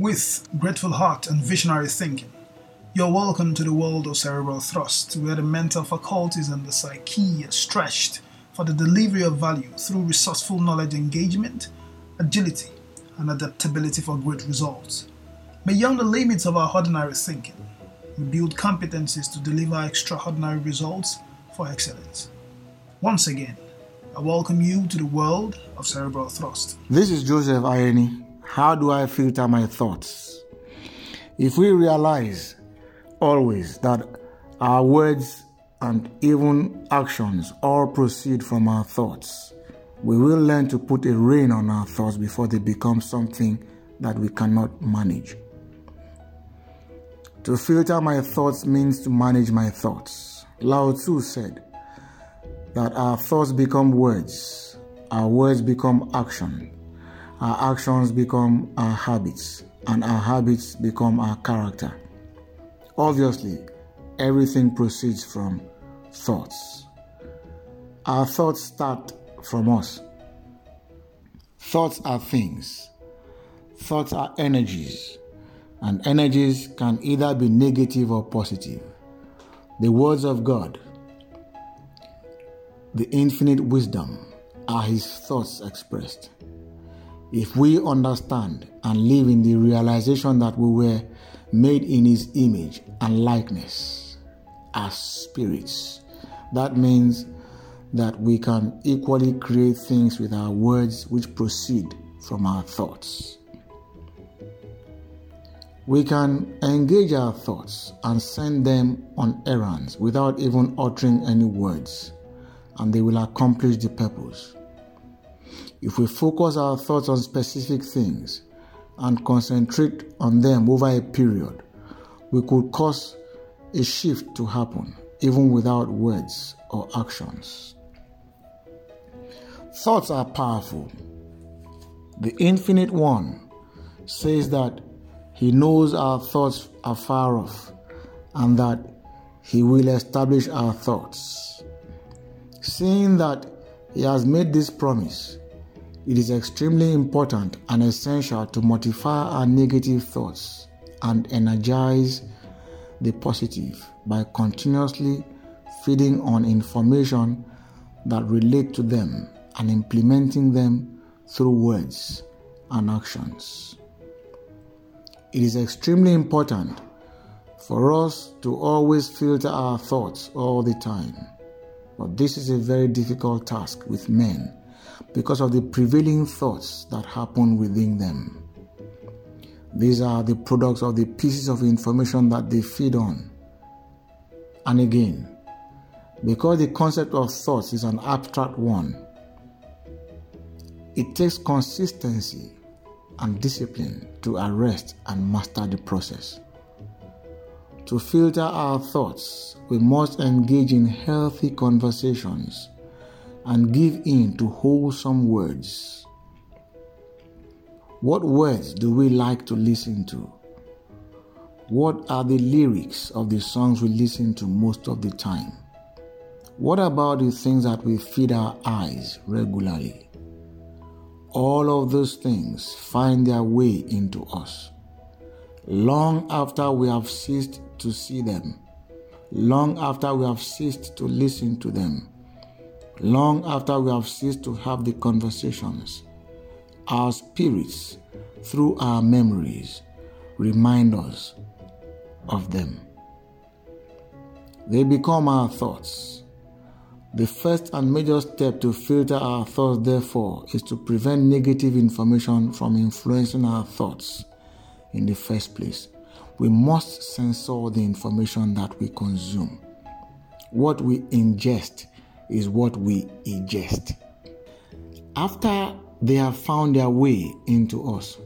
with grateful heart and visionary thinking. You're welcome to the world of cerebral thrust, where the mental faculties and the psyche are stretched for the delivery of value through resourceful knowledge engagement, agility, and adaptability for great results. Beyond the limits of our ordinary thinking, we build competencies to deliver extraordinary results for excellence. Once again, I welcome you to the world of cerebral thrust. This is Joseph Irony. How do I filter my thoughts? If we realize always that our words and even actions all proceed from our thoughts, we will learn to put a rein on our thoughts before they become something that we cannot manage. To filter my thoughts means to manage my thoughts. Lao Tzu said that our thoughts become words, our words become action, our actions become our habits, and our habits become our character. Obviously, everything proceeds from thoughts. Our thoughts start from us. Thoughts are things, thoughts are energies, and energies can either be negative or positive. The words of God, the infinite wisdom, are His thoughts expressed. If we understand and live in the realization that we were made in His image and likeness as spirits, that means that we can equally create things with our words which proceed from our thoughts. We can engage our thoughts and send them on errands without even uttering any words, and they will accomplish the purpose. If we focus our thoughts on specific things and concentrate on them over a period, we could cause a shift to happen even without words or actions. Thoughts are powerful. The Infinite One says that He knows our thoughts are far off and that He will establish our thoughts. Seeing that He has made this promise, it is extremely important and essential to modify our negative thoughts and energize the positive by continuously feeding on information that relate to them and implementing them through words and actions. It is extremely important for us to always filter our thoughts all the time. But this is a very difficult task with men because of the prevailing thoughts that happen within them. These are the products of the pieces of information that they feed on. And again, because the concept of thoughts is an abstract one, it takes consistency and discipline to arrest and master the process. To filter our thoughts, we must engage in healthy conversations and give in to wholesome words. What words do we like to listen to? What are the lyrics of the songs we listen to most of the time? What about the things that we feed our eyes regularly? All of those things find their way into us. Long after we have ceased to see them, long after we have ceased to listen to them, long after we have ceased to have the conversations, our spirits, through our memories, remind us of them. They become our thoughts. The first and major step to filter our thoughts, therefore, is to prevent negative information from influencing our thoughts in the first place. We must censor the information that we consume. What we ingest is what we ingest. After they have found their way into us,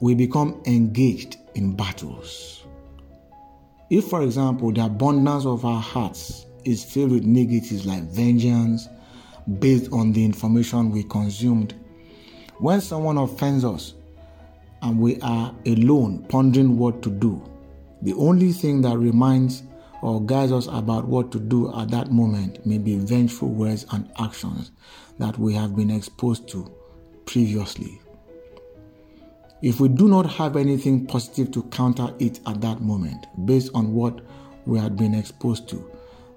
we become engaged in battles. If, for example, the abundance of our hearts is filled with negatives like vengeance based on the information we consumed, when someone offends us and we are alone pondering what to do, the only thing that reminds or guides us about what to do at that moment may be vengeful words and actions that we have been exposed to previously. If we do not have anything positive to counter it at that moment, based on what we had been exposed to,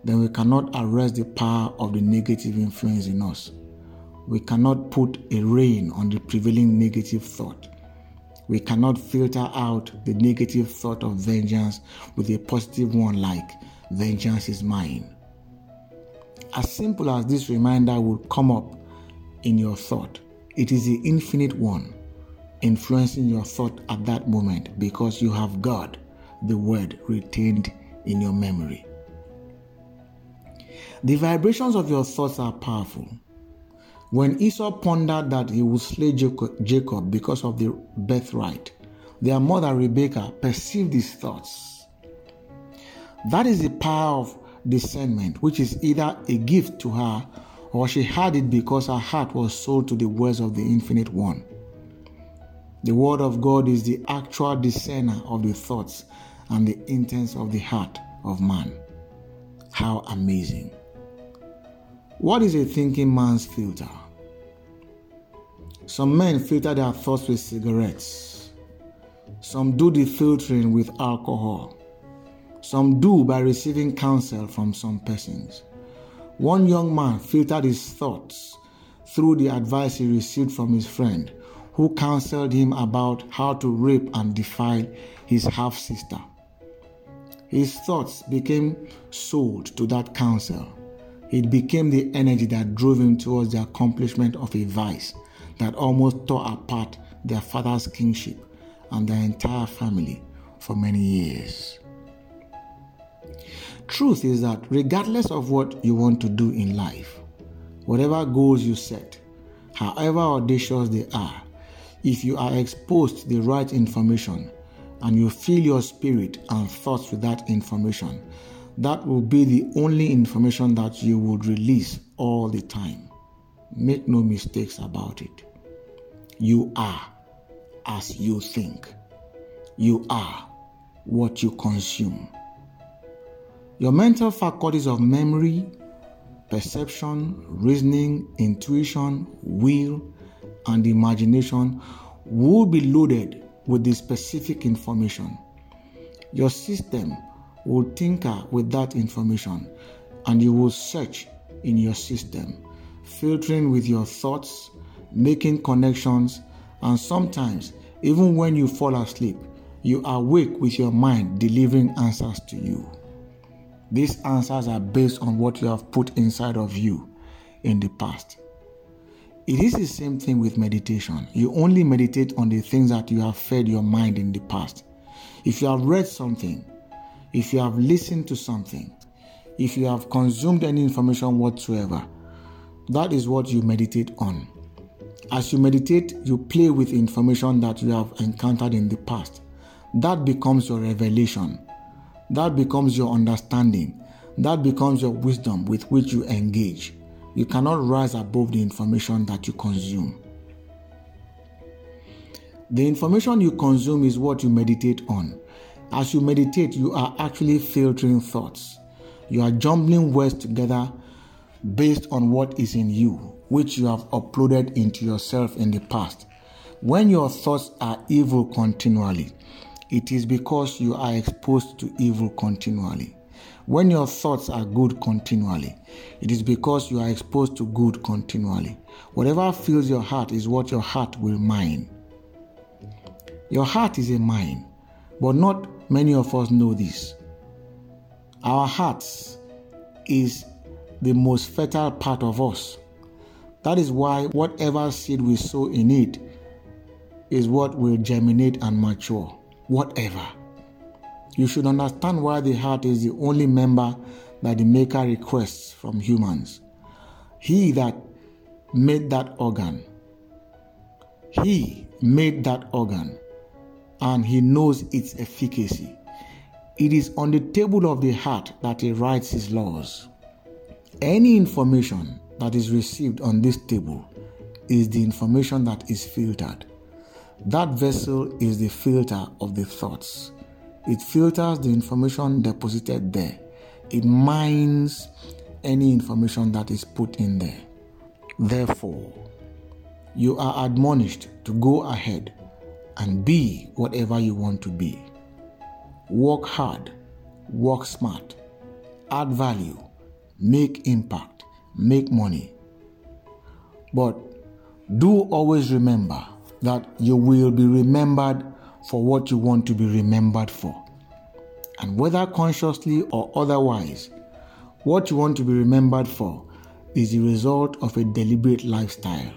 then we cannot arrest the power of the negative influence in us. We cannot put a rein on the prevailing negative thought. We cannot filter out the negative thought of vengeance with a positive one like, vengeance is mine. As simple as this reminder would come up in your thought, it is the infinite one influencing your thought at that moment because you have God, the Word, retained in your memory. The vibrations of your thoughts are powerful. When Esau pondered that he would slay Jacob because of the birthright, their mother Rebekah perceived his thoughts. That is the power of discernment, which is either a gift to her or she had it because her heart was sold to the words of the Infinite One. The Word of God is the actual discerner of the thoughts and the intents of the heart of man. How amazing! What is a thinking man's filter? Some men filter their thoughts with cigarettes. Some do the filtering with alcohol. Some do by receiving counsel from some persons. One young man filtered his thoughts through the advice he received from his friend, who counseled him about how to rape and defile his half sister. His thoughts became sold to that counsel it became the energy that drove him towards the accomplishment of a vice that almost tore apart their father's kingship and their entire family for many years. Truth is that regardless of what you want to do in life, whatever goals you set, however audacious they are, if you are exposed to the right information and you fill your spirit and thoughts with that information, that will be the only information that you would release all the time. Make no mistakes about it. You are as you think. You are what you consume. Your mental faculties of memory, perception, reasoning, intuition, will, and imagination will be loaded with the specific information. Your system will tinker with that information and you will search in your system, filtering with your thoughts, making connections, and sometimes, even when you fall asleep, you awake with your mind delivering answers to you. These answers are based on what you have put inside of you in the past. It is the same thing with meditation. You only meditate on the things that you have fed your mind in the past. If you have read something, if you have listened to something, if you have consumed any information whatsoever, that is what you meditate on. As you meditate, you play with information that you have encountered in the past. That becomes your revelation. That becomes your understanding. That becomes your wisdom with which you engage. You cannot rise above the information that you consume. The information you consume is what you meditate on. As you meditate, you are actually filtering thoughts. You are jumbling words together based on what is in you, which you have uploaded into yourself in the past. When your thoughts are evil continually, it is because you are exposed to evil continually. When your thoughts are good continually, it is because you are exposed to good continually. Whatever fills your heart is what your heart will mine. Your heart is a mine, but not Many of us know this. Our hearts is the most fertile part of us. That is why whatever seed we sow in it is what will germinate and mature. Whatever. You should understand why the heart is the only member that the Maker requests from humans. He that made that organ, He made that organ and he knows its efficacy. It is on the table of the heart that he writes his laws. Any information that is received on this table is the information that is filtered. That vessel is the filter of the thoughts. It filters the information deposited there. It mines any information that is put in there. Therefore, you are admonished to go ahead and be whatever you want to be. Work hard, work smart, add value, make impact, make money. But do always remember that you will be remembered for what you want to be remembered for. And whether consciously or otherwise, what you want to be remembered for is the result of a deliberate lifestyle.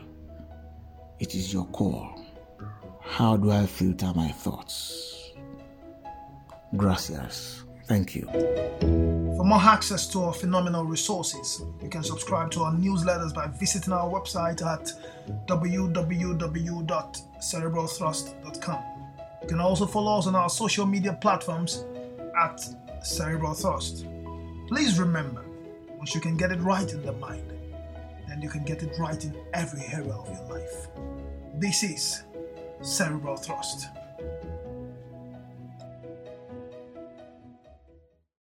It is your call. How do I filter my thoughts? Gracias. Thank you. For more access to our phenomenal resources, you can subscribe to our newsletters by visiting our website at www.cerebralthrust.com. You can also follow us on our social media platforms at Cerebral Thrust. Please remember, once you can get it right in the mind, then you can get it right in every area of your life. This is Cerebral Thrust.